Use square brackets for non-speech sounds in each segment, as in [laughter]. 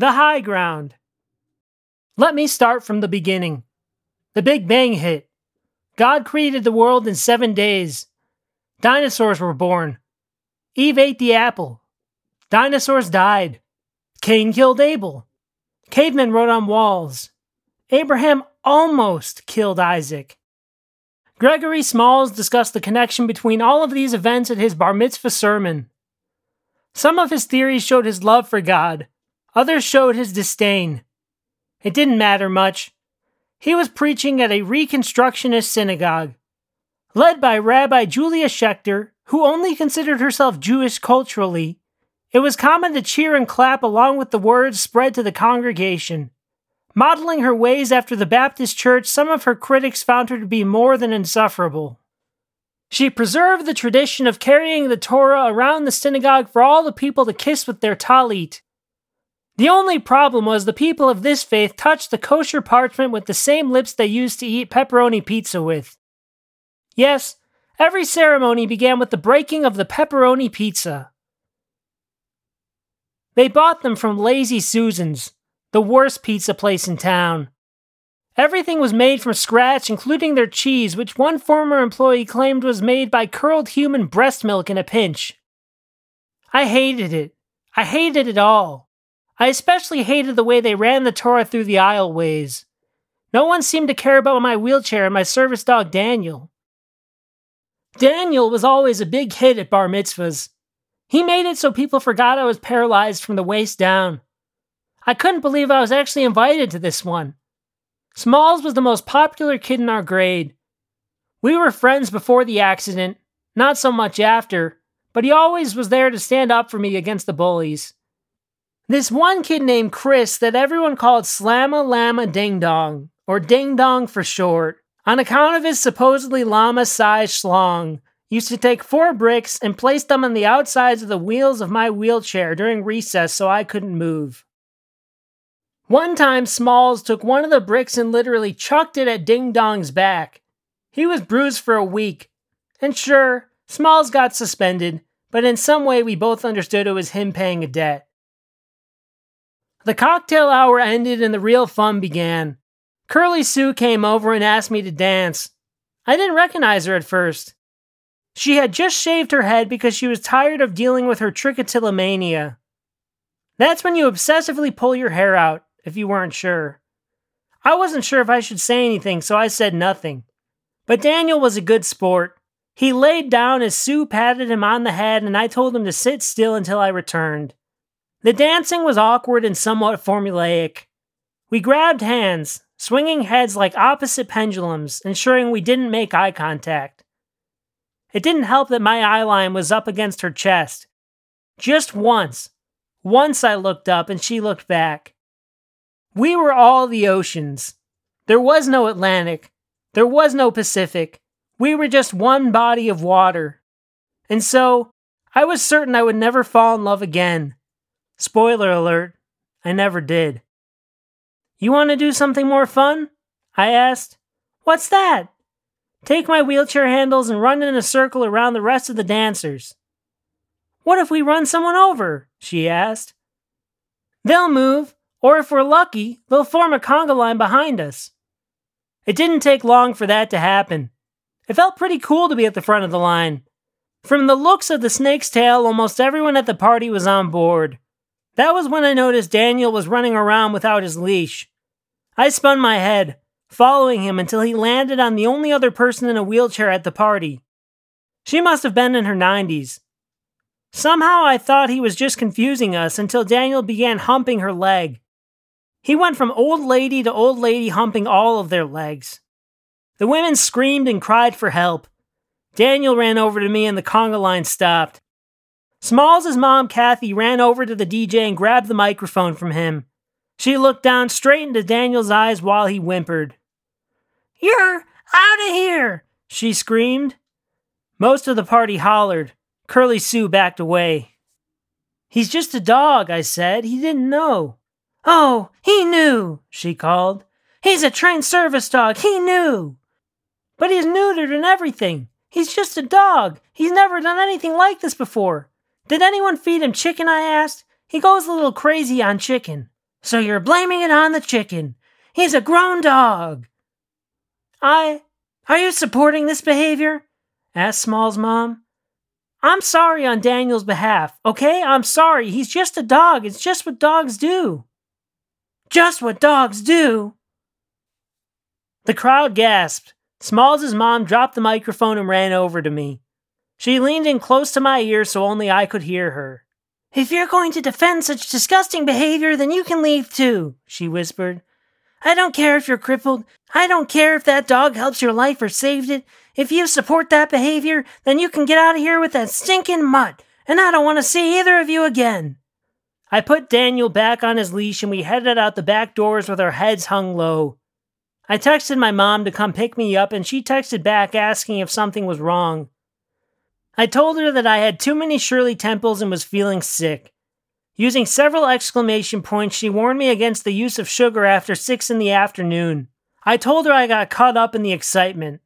The High Ground. Let me start from the beginning. The Big Bang hit. God created the world in seven days. Dinosaurs were born. Eve ate the apple. Dinosaurs died. Cain killed Abel. Cavemen wrote on walls. Abraham almost killed Isaac. Gregory Smalls discussed the connection between all of these events at his bar mitzvah sermon. Some of his theories showed his love for God, others showed his disdain. It didn't matter much. He was preaching at a Reconstructionist synagogue, led by Rabbi Julia Schechter, who only considered herself Jewish culturally. It was common to cheer and clap along with the words spread to the congregation. Modeling her ways after the Baptist Church, some of her critics found her to be more than insufferable. She preserved the tradition of carrying the Torah around the synagogue for all the people to kiss with their talit. The only problem was the people of this faith touched the kosher parchment with the same lips they used to eat pepperoni pizza with. Yes, every ceremony began with the breaking of the pepperoni pizza. They bought them from Lazy Susan's, the worst pizza place in town. Everything was made from scratch, including their cheese, which one former employee claimed was made by curled human breast milk in a pinch. I hated it. I hated it all. I especially hated the way they ran the Torah through the aisleways. No one seemed to care about my wheelchair and my service dog Daniel. Daniel was always a big hit at bar mitzvahs. He made it so people forgot I was paralyzed from the waist down. I couldn't believe I was actually invited to this one. Smalls was the most popular kid in our grade. We were friends before the accident, not so much after, but he always was there to stand up for me against the bullies. This one kid named Chris that everyone called Slamma Lama Ding Dong, or Ding Dong for short, on account of his supposedly llama sized schlong, used to take four bricks and place them on the outsides of the wheels of my wheelchair during recess so I couldn't move. One time, Smalls took one of the bricks and literally chucked it at Ding Dong's back. He was bruised for a week. And sure, Smalls got suspended, but in some way we both understood it was him paying a debt. The cocktail hour ended and the real fun began. Curly Sue came over and asked me to dance. I didn't recognize her at first. She had just shaved her head because she was tired of dealing with her trichotillomania. That's when you obsessively pull your hair out if you weren't sure. I wasn't sure if I should say anything, so I said nothing. But Daniel was a good sport. He laid down as Sue patted him on the head, and I told him to sit still until I returned. The dancing was awkward and somewhat formulaic. We grabbed hands, swinging heads like opposite pendulums, ensuring we didn't make eye contact. It didn't help that my eyeline was up against her chest. Just once. Once I looked up and she looked back. We were all the oceans. There was no Atlantic. There was no Pacific. We were just one body of water. And so, I was certain I would never fall in love again. Spoiler alert, I never did. You want to do something more fun? I asked. What's that? Take my wheelchair handles and run in a circle around the rest of the dancers. What if we run someone over? she asked. They'll move, or if we're lucky, they'll form a conga line behind us. It didn't take long for that to happen. It felt pretty cool to be at the front of the line. From the looks of the snake's tail, almost everyone at the party was on board. That was when I noticed Daniel was running around without his leash. I spun my head, following him until he landed on the only other person in a wheelchair at the party. She must have been in her 90s. Somehow I thought he was just confusing us until Daniel began humping her leg. He went from old lady to old lady humping all of their legs. The women screamed and cried for help. Daniel ran over to me and the conga line stopped. Smalls' mom, Kathy, ran over to the DJ and grabbed the microphone from him. She looked down straight into Daniel's eyes while he whimpered. You're out of here! she screamed. Most of the party hollered. Curly Sue backed away. He's just a dog, I said. He didn't know. Oh, he knew, she called. He's a trained service dog. He knew. But he's neutered and everything. He's just a dog. He's never done anything like this before. Did anyone feed him chicken? I asked. He goes a little crazy on chicken. So you're blaming it on the chicken. He's a grown dog. I. Are you supporting this behavior? asked Small's mom. I'm sorry on Daniel's behalf, okay? I'm sorry. He's just a dog. It's just what dogs do. Just what dogs do? The crowd gasped. Smalls' mom dropped the microphone and ran over to me. She leaned in close to my ear so only I could hear her. If you're going to defend such disgusting behavior, then you can leave too, she whispered. I don't care if you're crippled. I don't care if that dog helps your life or saved it. If you support that behavior, then you can get out of here with that stinking mutt, and I don't want to see either of you again. I put Daniel back on his leash and we headed out the back doors with our heads hung low. I texted my mom to come pick me up, and she texted back asking if something was wrong. I told her that I had too many Shirley Temples and was feeling sick. Using several exclamation points, she warned me against the use of sugar after 6 in the afternoon. I told her I got caught up in the excitement.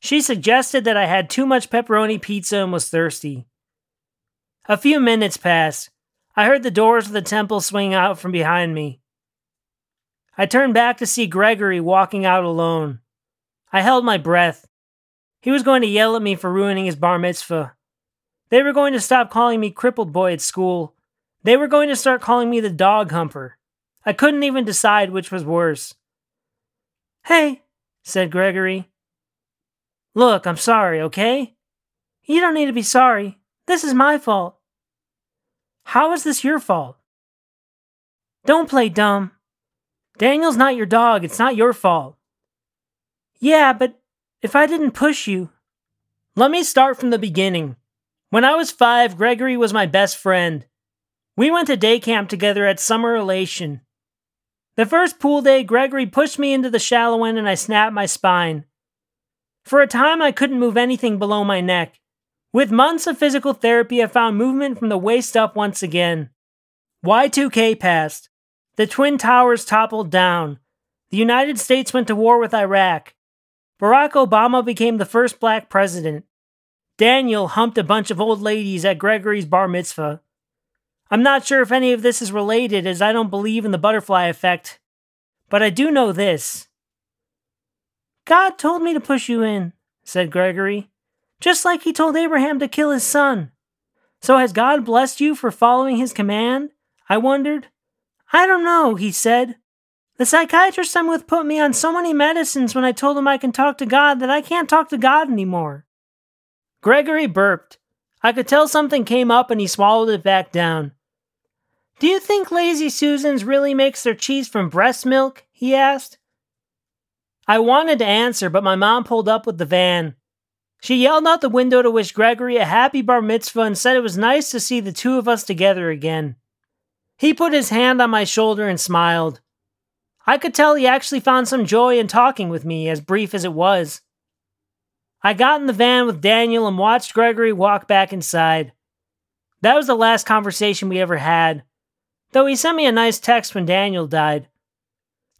She suggested that I had too much pepperoni pizza and was thirsty. A few minutes passed. I heard the doors of the temple swing out from behind me. I turned back to see Gregory walking out alone. I held my breath. He was going to yell at me for ruining his bar mitzvah. They were going to stop calling me crippled boy at school. They were going to start calling me the dog humper. I couldn't even decide which was worse. Hey, said Gregory. Look, I'm sorry, okay? You don't need to be sorry. This is my fault. How is this your fault? Don't play dumb. Daniel's not your dog. It's not your fault. Yeah, but if I didn't push you. Let me start from the beginning. When I was five, Gregory was my best friend. We went to day camp together at Summer Elation. The first pool day, Gregory pushed me into the shallow end and I snapped my spine. For a time, I couldn't move anything below my neck. With months of physical therapy, I found movement from the waist up once again. Y2K passed. The Twin Towers toppled down. The United States went to war with Iraq. Barack Obama became the first black president. Daniel humped a bunch of old ladies at Gregory's bar mitzvah. I'm not sure if any of this is related, as I don't believe in the butterfly effect, but I do know this. God told me to push you in, said Gregory, just like he told Abraham to kill his son. So has God blessed you for following his command? I wondered. I don't know, he said. The psychiatrist I'm with put me on so many medicines when I told him I can talk to God that I can't talk to God anymore. Gregory burped. I could tell something came up and he swallowed it back down. Do you think Lazy Susan's really makes their cheese from breast milk? he asked. I wanted to answer, but my mom pulled up with the van. She yelled out the window to wish Gregory a happy bar mitzvah and said it was nice to see the two of us together again. He put his hand on my shoulder and smiled. I could tell he actually found some joy in talking with me, as brief as it was. I got in the van with Daniel and watched Gregory walk back inside. That was the last conversation we ever had, though he sent me a nice text when Daniel died.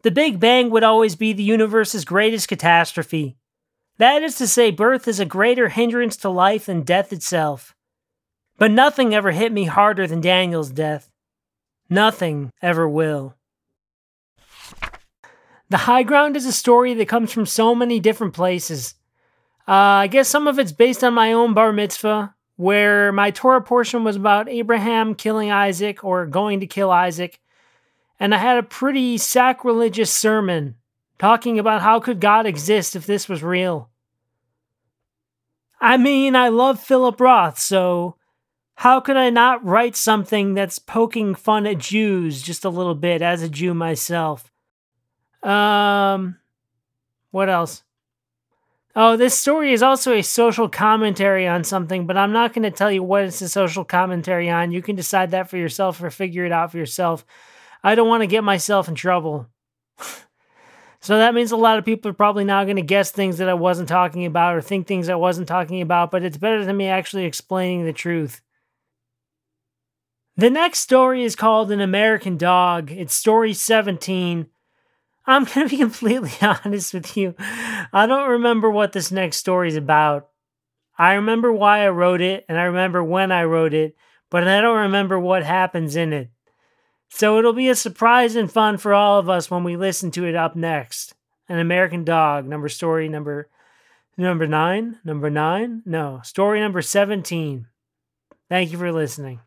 The Big Bang would always be the universe's greatest catastrophe. That is to say, birth is a greater hindrance to life than death itself. But nothing ever hit me harder than Daniel's death. Nothing ever will. The High Ground is a story that comes from so many different places. Uh, I guess some of it's based on my own bar mitzvah, where my Torah portion was about Abraham killing Isaac or going to kill Isaac. And I had a pretty sacrilegious sermon talking about how could God exist if this was real. I mean, I love Philip Roth, so how could I not write something that's poking fun at Jews just a little bit as a Jew myself? Um, what else? Oh, this story is also a social commentary on something, but I'm not going to tell you what it's a social commentary on. You can decide that for yourself or figure it out for yourself. I don't want to get myself in trouble. [laughs] so that means a lot of people are probably now going to guess things that I wasn't talking about or think things I wasn't talking about, but it's better than me actually explaining the truth. The next story is called An American Dog. It's story 17. I'm going to be completely [laughs] honest with you. I don't remember what this next story is about. I remember why I wrote it and I remember when I wrote it, but I don't remember what happens in it. So it'll be a surprise and fun for all of us when we listen to it up next. An American Dog, number story number number 9, number 9. No, story number 17. Thank you for listening.